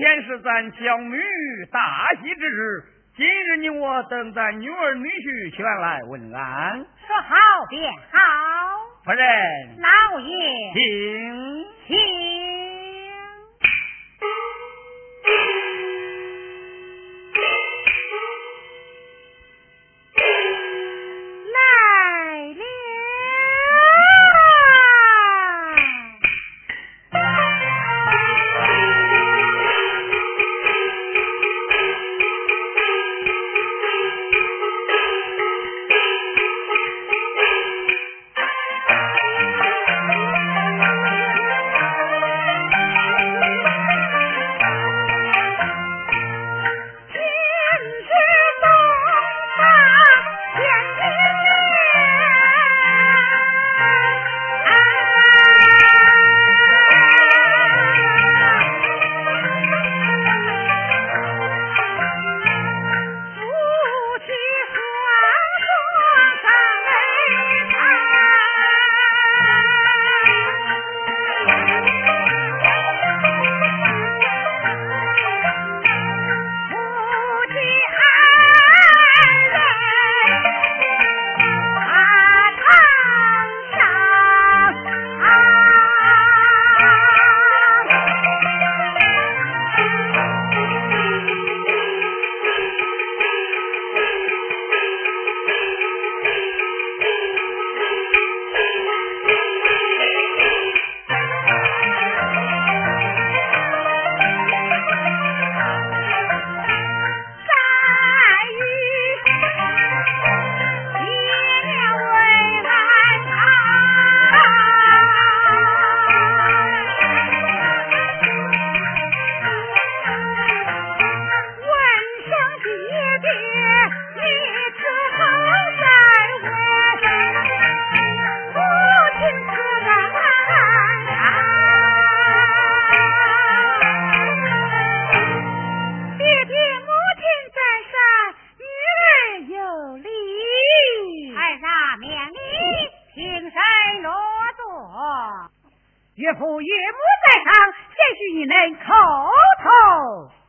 天是咱小女大喜之日，今日你我等咱女儿女婿前来问安。说好便好，夫人，老爷，请请。岳父岳母在上先许你们叩头。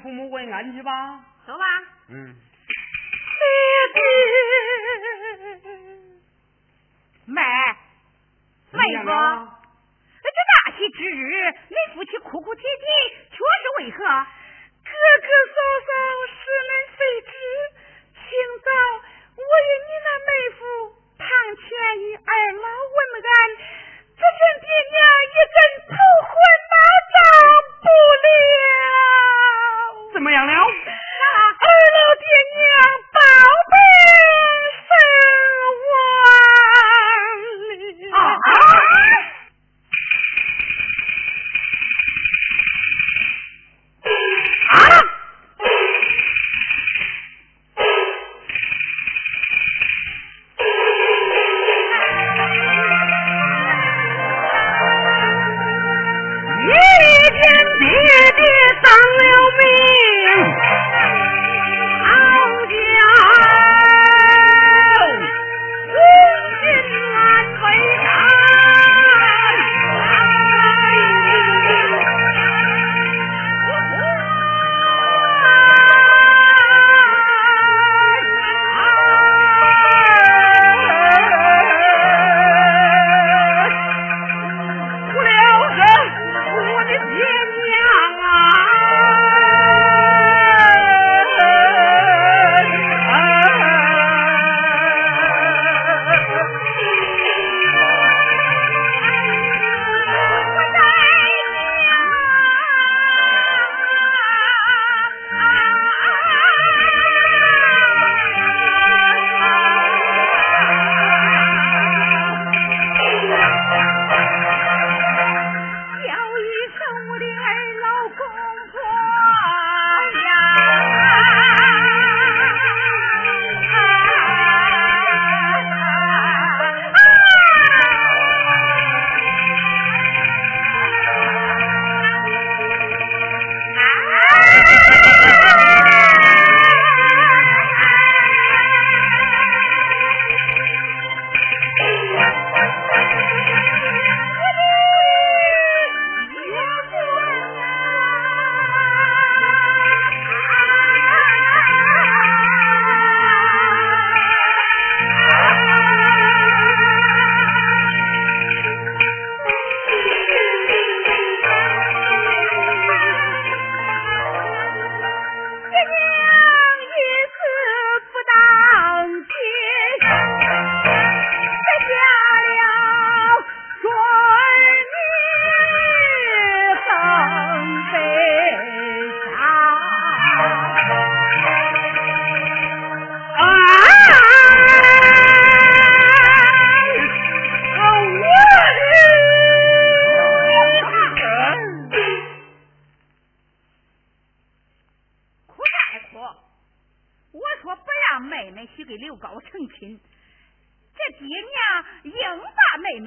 父母问安去吧。走吧。嗯。妹，妹夫，这大喜之日，恁夫妻哭哭啼啼，却是为何？哥哥嫂嫂是恁非知，清早我与你那妹夫堂前与二老问安，只见爹娘一阵头昏脑胀，不了。怎么样了？啊二老爹娘宝贝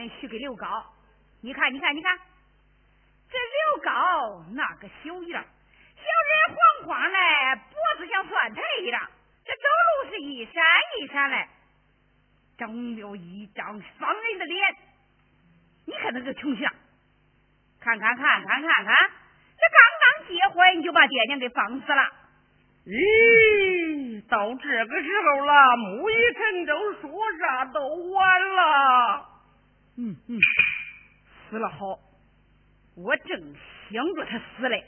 许给刘高。你看，你看，你看，这刘高那个小样，小脸黄黄的，脖子像蒜苔一样，这走路是一闪一闪的，整有一张方人的脸。你看那个穷相，看看看看看看，这刚刚结婚就把爹娘给放死了。咦，到这个时候了，木已成舟，说啥都晚了。嗯嗯。死了好我正想着他死嘞。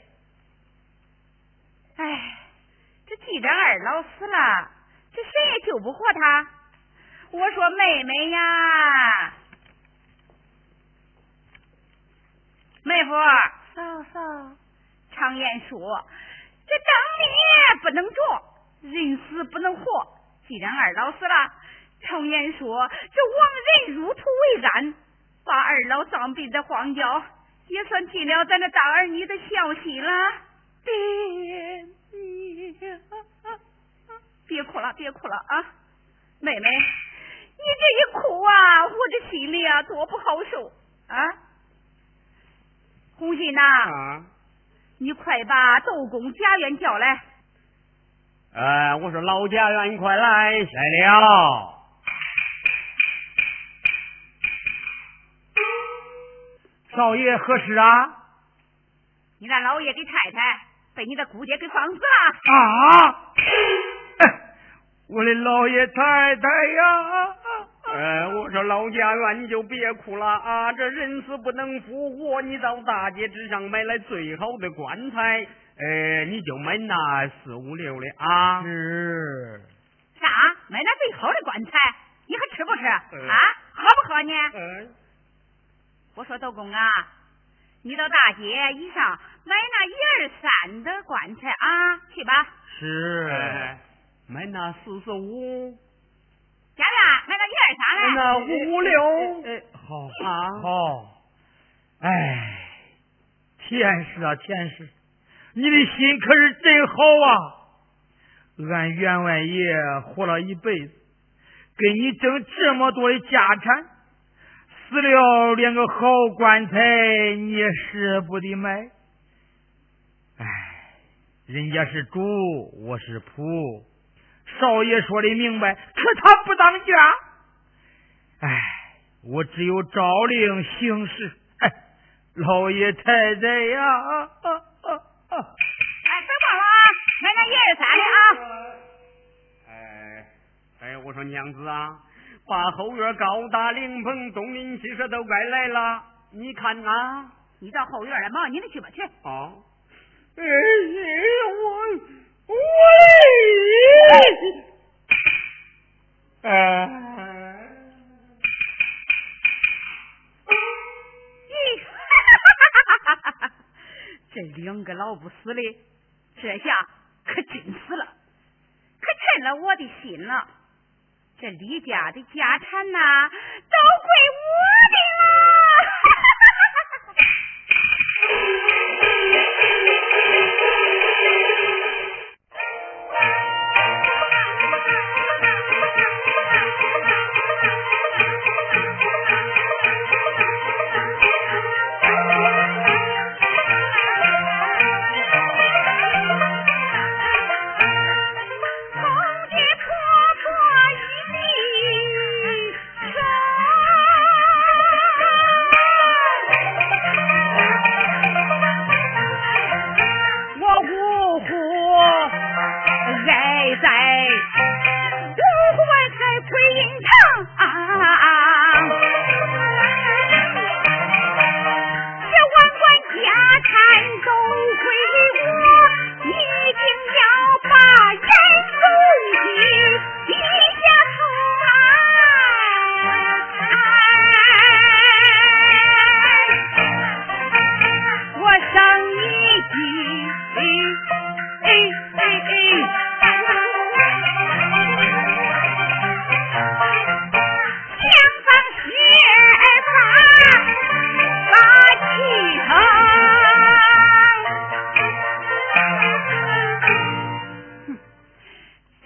哎这既然二老死了这谁也救不活他。我说妹妹呀。妹夫嫂嫂。常言说这灯灭不能着人死不能活。既然二老死了常言说，这亡人如土未干，把二老葬病在荒郊，也算尽了咱那大儿女的孝心了。别，别哭了，别哭了啊！妹妹，你这一哭啊，我这心里啊多不好受啊！红心呐，啊、你快把窦公贾元叫来。哎，我说老贾元，快来，来了。少爷，何事啊？你那老爷给太太，被你的姑爹给撞死了。啊。我的老爷太太呀，呃，我说老家园你就别哭了啊，这人死不能复活，你到大街之上买来最好的棺材，呃，你就买那四五六的啊。是。啥？买那最好的棺材，你还吃不吃？啊，喝不喝呢？我说豆公啊，你到大街一上买那一二三的棺材啊，去吧。是。买那四四五。家园，买那一二三嘞。那五五六。哎，好啊，好。哎，天使啊，天使，你的心可是真好啊！俺员外爷活了一辈子，给你挣这么多的家产，死了连个好棺材你也舍不得买。哎，人家是主，我是仆，少爷说的明白，可他不当家。哎，我只有照令行事。哎，老爷太太呀！哎，别忘了啊，买那一二三的啊！哎哎，我说娘子啊，把后院高大灵棚、东邻西舍都该来了，你看啊，你到后院来忙你的去吧，去。啊。这两个老不死的，这下可真死了，可沉了我的心了。这李家的家产呐，都归我的啦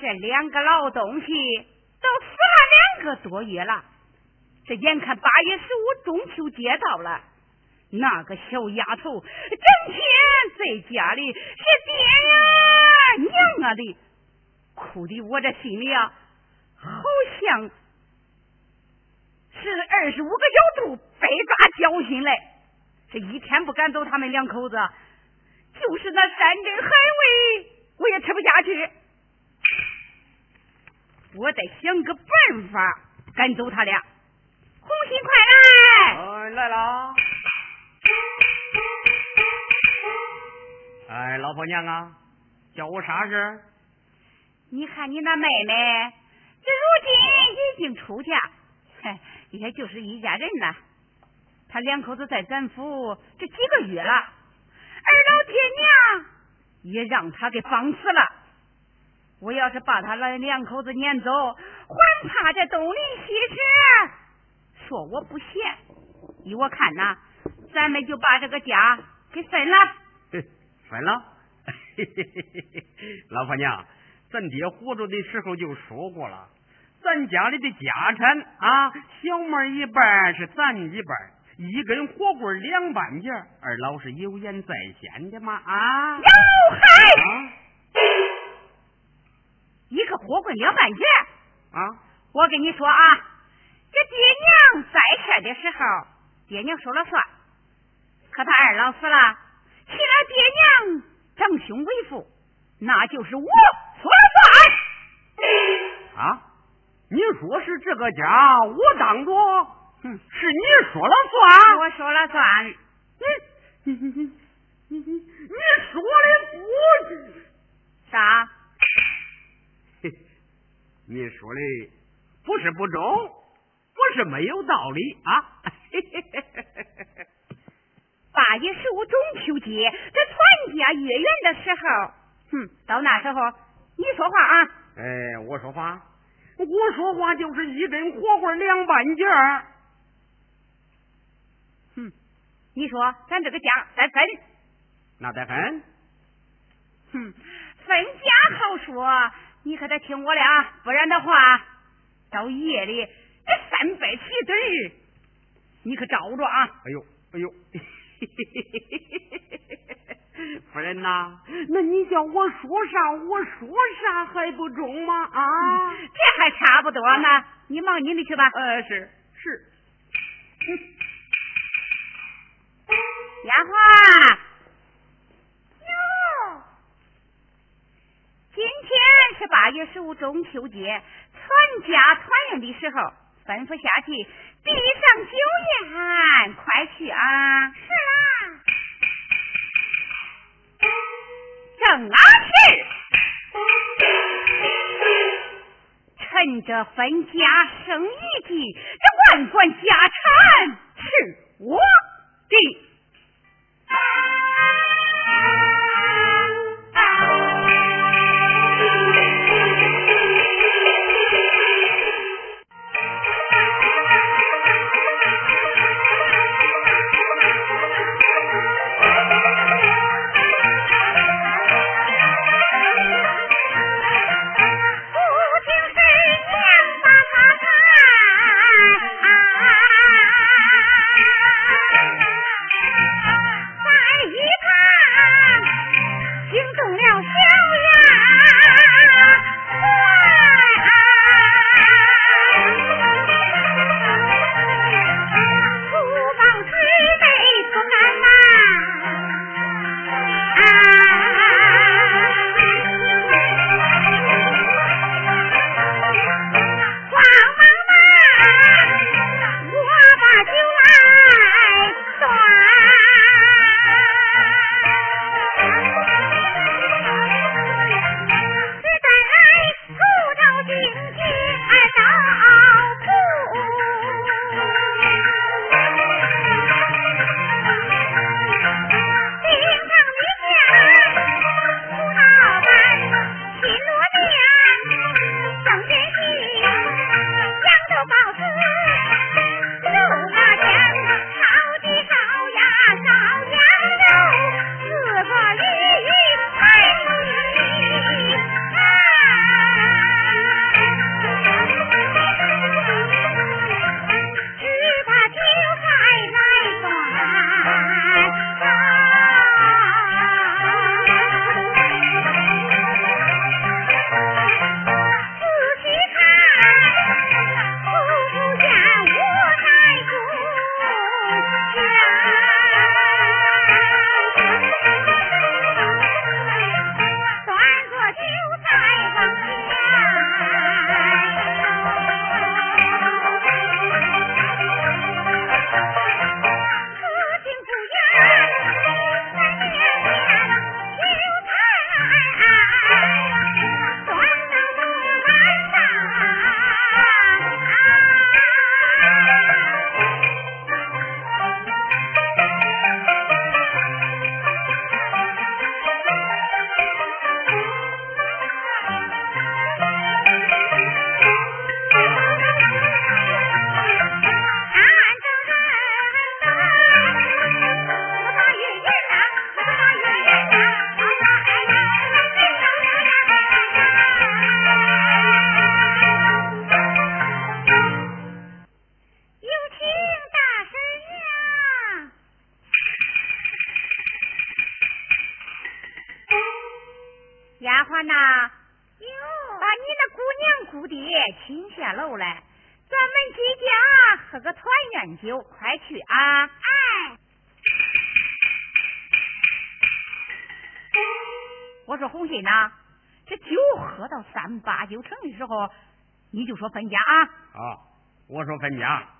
这两个老东西都死了两个多月了，这眼看八月十五中秋节到了。那个小丫头整天在家里是爹呀娘啊的，哭的我这心里啊，好像是二十五个小肚被抓绞心嘞。这一天不赶走他们两口子，就是那山珍海味我也吃不下去。我得想个办法赶走他俩。红心快来！哎，来了。哎，老婆娘啊，叫我啥事？你看你那妹妹，这如今已经出嫁，嘿，也就是一家人了。他两口子在咱府这几个月了，而老爹娘也让他给放肆了。我要是把他那两口子撵走，还怕这东邻西舍说我不贤。依我看呐，咱们就把这个家给分了。分了，老婆娘，咱爹活着的时候就说过了，咱家里的家产啊，小妹一半是咱一半，一根火棍两半截，二老是有言在先的嘛啊！有害，一个火棍两半截啊！我跟你说啊，这爹娘在世的时候，爹娘说了算，可他二老死了。起了爹娘长兄为父，那就是我说了算。啊，你说是这个家我当着，是你说了算。我说了算。你你你你你你说的不啥？你说的不是不中，不是没有道理啊。八月十五中秋节，这团家月圆的时候，哼，到那时候你说话啊？哎，我说话，我说话就是一根火棍两半截儿。哼，你说咱这个家再分，那再分？哼，分家好说，你可得听我的啊，不然的话，到夜里这三百齐堆儿，你可找着啊！哎呦，哎呦。夫人呐，那你叫我说啥，我说啥还不中吗？啊，这还差不多呢。你忙你的去吧。呃，是是。丫鬟，哟，今天是八月十五中秋节，全家团圆的时候，吩咐下去递上酒宴，快去啊！是啦，正是。趁着分家生一计，这万贯家产是我的。酒快去啊！哎我说红心呐这酒喝到三八九成的时候你就说分家啊。啊我说分家。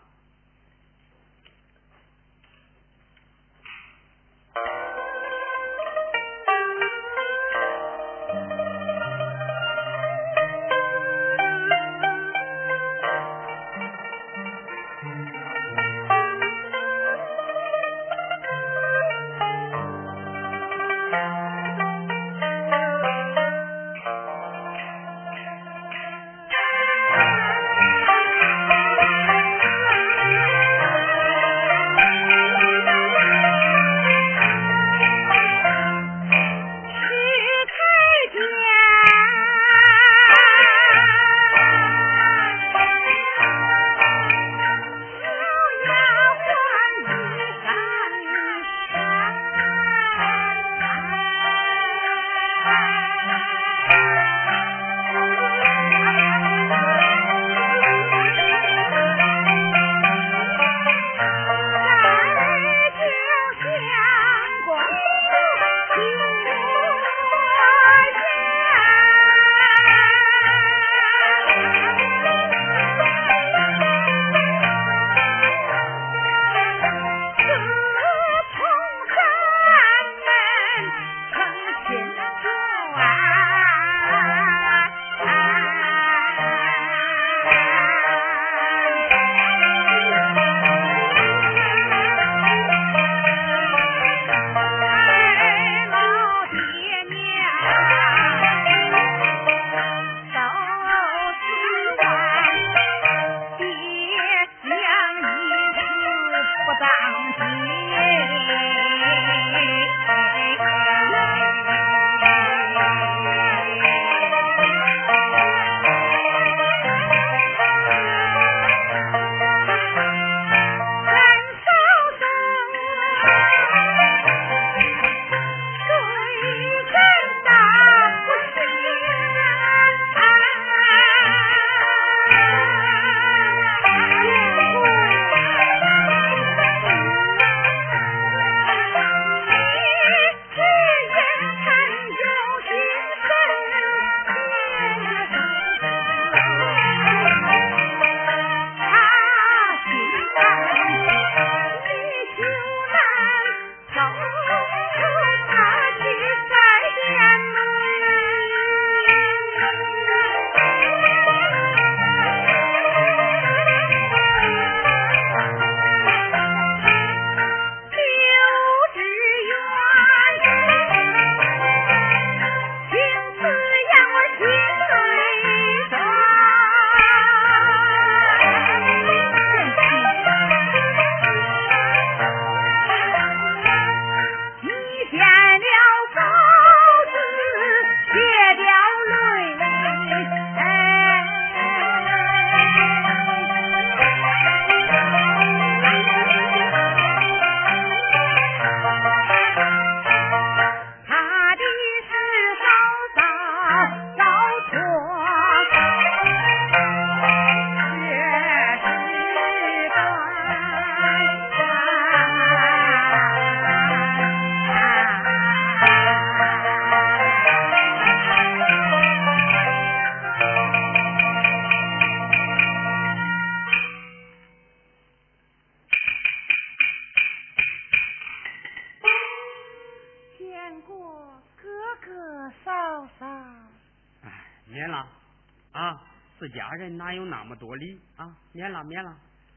礼啊？免了，免了。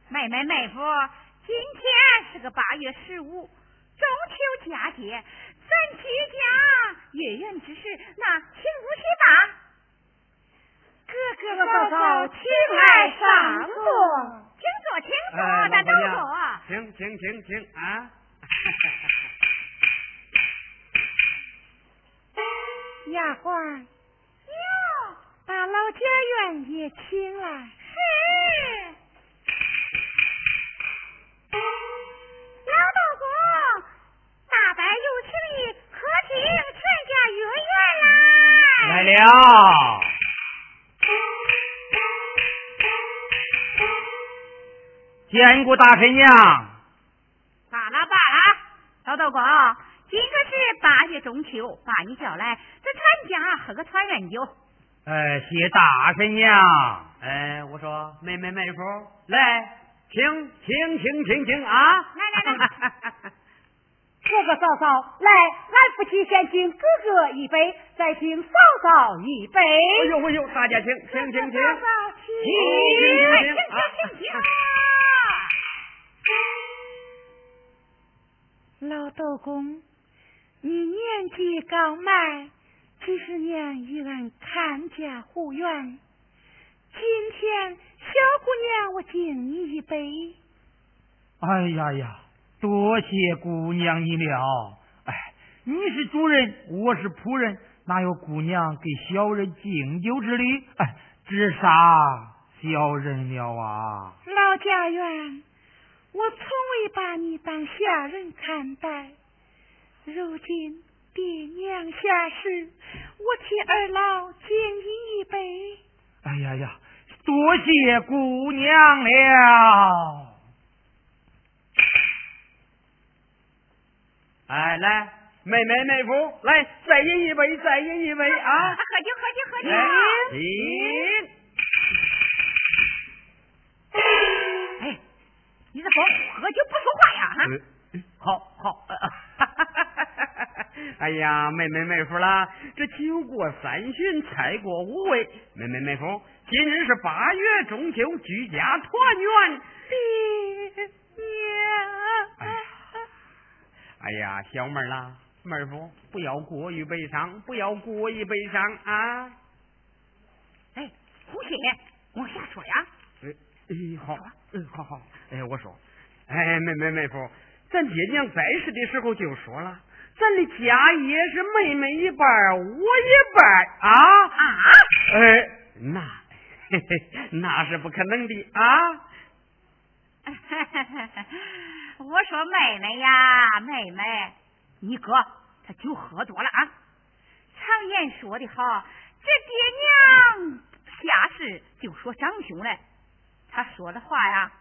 妹妹妹夫，今天是个八月十五，中秋佳节，咱居家月圆之时，那请入席吧。哥哥嫂嫂，请来上座，请坐，请坐，咱都坐。请请请请啊！丫鬟。哟把老家园也请来。是。老道公，大伯有请你，可请全家月圆来。来了。见过大神娘。罢了罢了，老道公，今个是八月中秋，把你叫来，这全。家喝个团圆酒。哎，谢大神娘。哎，我说妹妹妹夫，来，请请请请请啊！来来来。哥哥嫂嫂，来，俺夫妻先敬哥哥一杯，再敬嫂嫂一杯。哎呦哎呦，大家请请请请，请请请请请。老豆公，你年纪高迈，几十年与俺看家护院，今天小姑娘我敬你一杯。哎呀呀！多谢姑娘你了，哎，你是主人，我是仆人，哪有姑娘给小人敬酒之礼？哎，只杀小人了啊！老家园，我从未把你当下人看待，如今爹娘下世，我替二老敬你一杯。哎呀呀，多谢姑娘了。哎，来，妹妹妹夫，来再饮一杯，再饮一杯啊！喝酒，喝酒，喝酒！饮。哎，你这光喝酒不说话呀？哈，好好。哎呀，妹妹妹夫啦，这酒过三巡，菜过五味。妹妹妹夫，今日是八月中秋，居家团圆。爹娘。哎呀，小妹儿啦，妹夫，不要过于悲伤，不要过于悲伤啊！哎，胡谢，往下说呀。哎哎，好，嗯，好好。哎，我说，哎，妹妹妹夫，咱爹娘在世的时候就说了，咱的家业是妹妹一半，我一半啊啊！哎，那嘿嘿，那是不可能的啊！我说妹妹呀，妹妹，你哥他酒喝多了啊。常言说的好，这爹娘下世就说长兄嘞，他说的话呀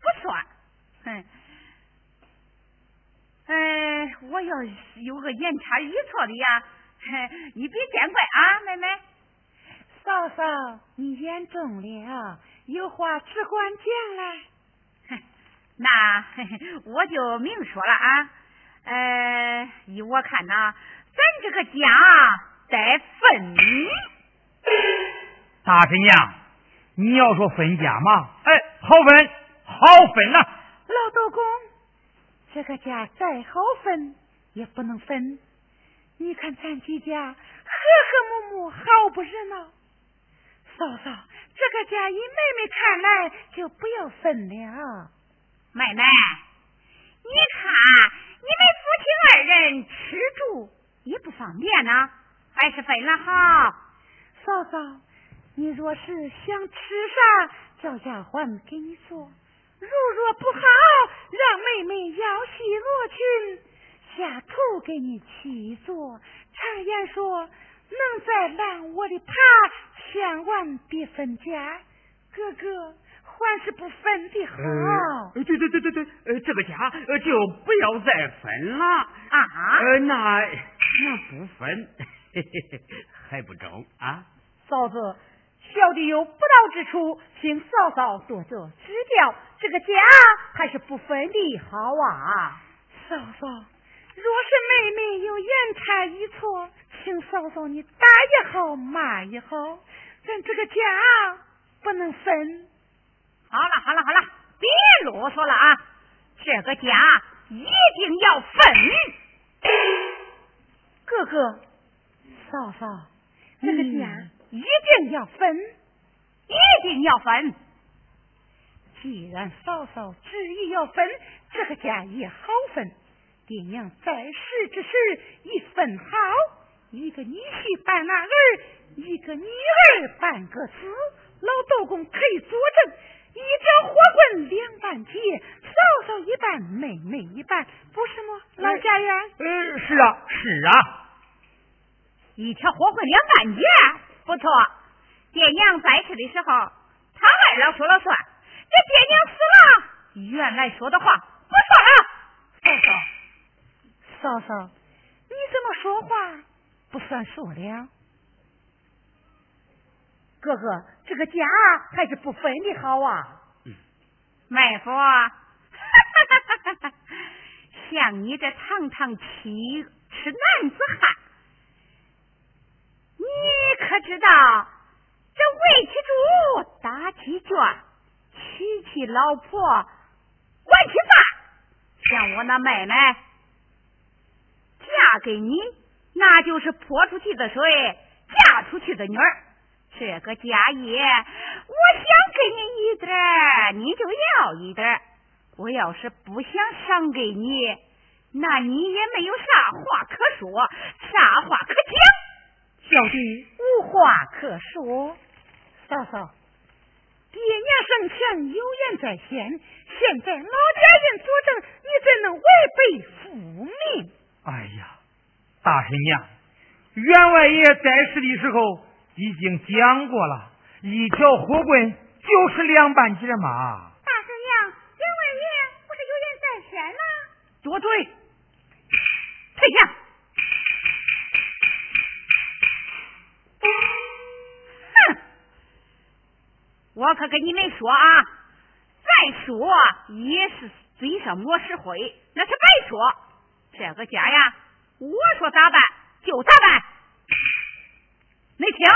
不算。哼，哎，我要有个言差语错的呀，你别见怪啊，妹妹。嫂嫂，你言重了，有话只管讲来。那我就明说了啊，呃，依我看呐，咱这个家得分。大婶娘，你要说分家嘛，哎，好分，好分呐。老豆公，这个家再好分也不能分。你看咱几家和和睦睦，好不热闹。嫂嫂，这个家以妹妹看来，就不要分了。妹妹，你看你们夫妻二人吃住也不方便呢，还是分了好。嫂嫂，你若是想吃啥，叫丫鬟给你做；如若不好，让妹妹腰细罗裙下厨给你起坐。常言说，能在烂我的爬，千万别分家。哥哥。还是不分的好。对对对对对，呃，这个家呃就不要再分了啊。呃，那那不分，嘿嘿嘿，还不中啊。嫂子，小弟有不到之处，请嫂嫂多多指教。这个家还是不分的好啊。嫂嫂，若是妹妹有言差一错，请嫂嫂你打也好，骂也好，咱这个家不能分。好了好了好了，别啰嗦了啊！这个家一定要分。哥哥，嫂嫂，这个家一定要分，一定要分。既然嫂嫂执意要分，这个家也好分。爹娘在世之时一分好，一个女婿半男儿，一个女儿半个子。老豆公可以作证。一条火棍两半截，嫂嫂一半，妹妹一半，不是吗？老家园？嗯，是啊，是啊。一条火棍两半截，不错。爹娘在世的时候，他二老说了算。这爹娘死了，原来说的话不算了。嫂嫂，嫂嫂，你怎么说话不算数了？哥哥，这个家还是不分的好啊。妹夫，像你这堂堂七尺男子汉，你可知道这围棋主打起卷，娶妻老婆管吃饭？像我那妹妹嫁给你，那就是泼出去的水，嫁出去的女儿。这个家业，我想给你一点你就要一点我要是不想赏给你，那你也没有啥话可说，啥话可讲。小弟无话可说。嫂嫂，爹娘生前有言在先，现在老家人作证，你怎能违背父命？哎呀，大婶娘，员外爷在世的时候。已经讲过了，一条火棍就是两半截嘛。大婶娘，员外爷不是有言在先吗？多嘴，我可跟你们说啊，再说也是嘴上抹石灰，那是白说。这个家呀，我说咋办就咋办。你听，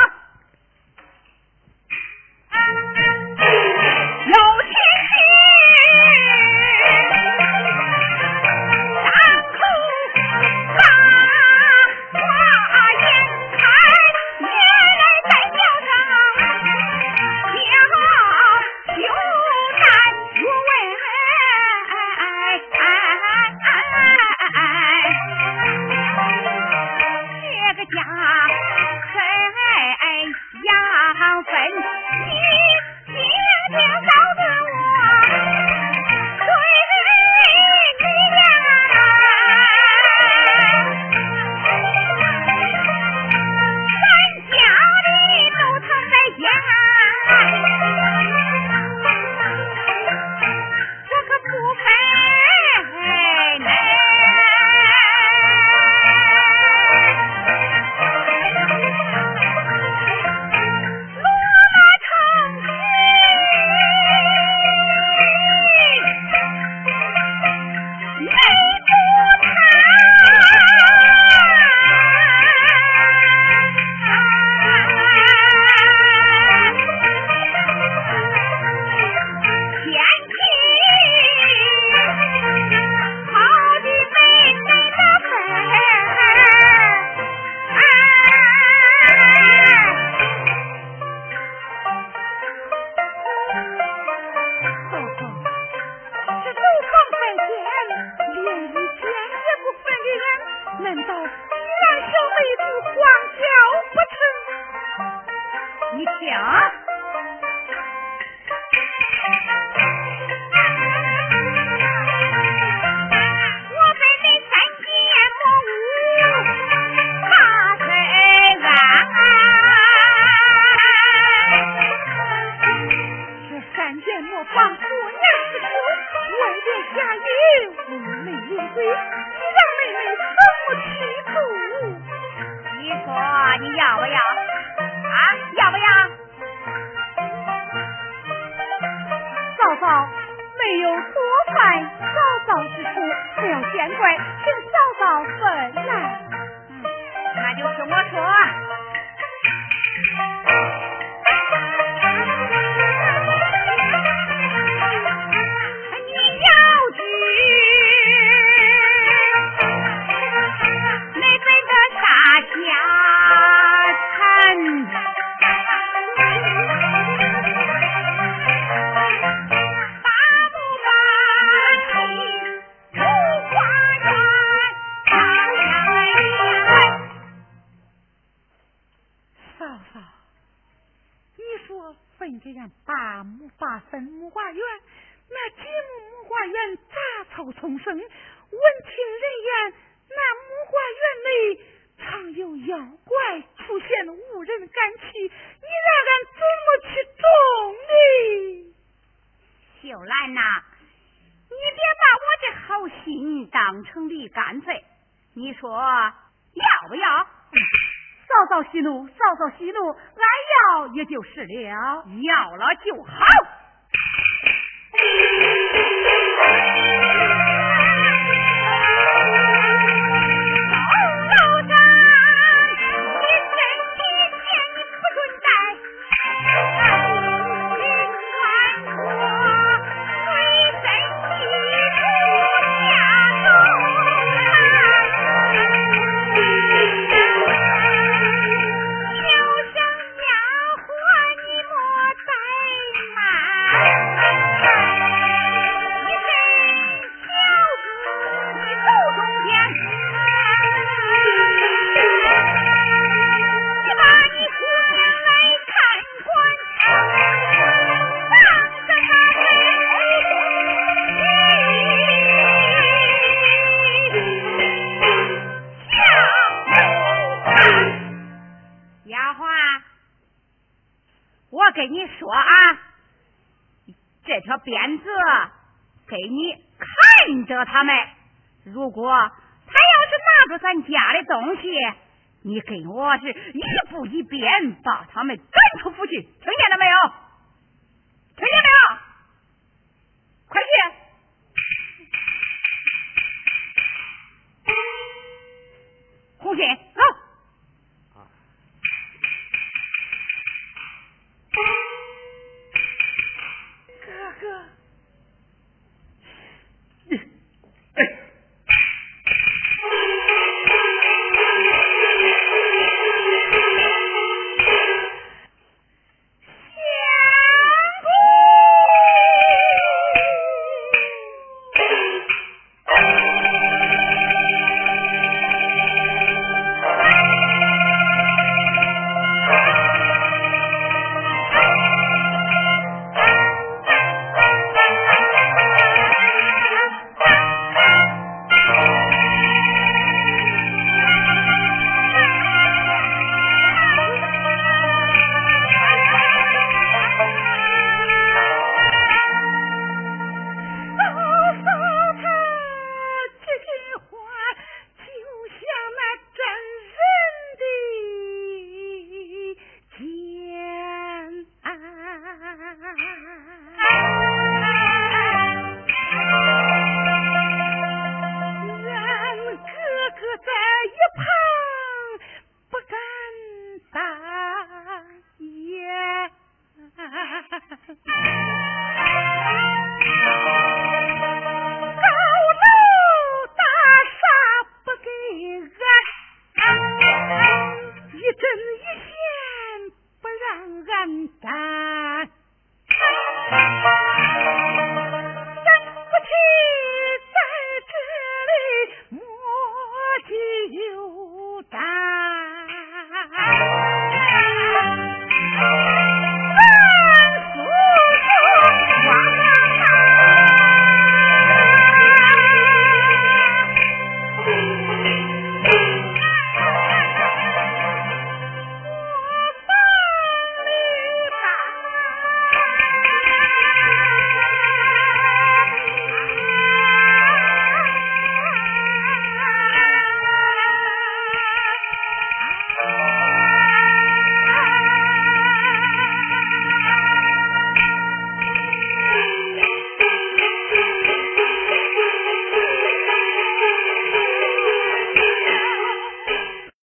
给我是一步一变把他们赶出府去。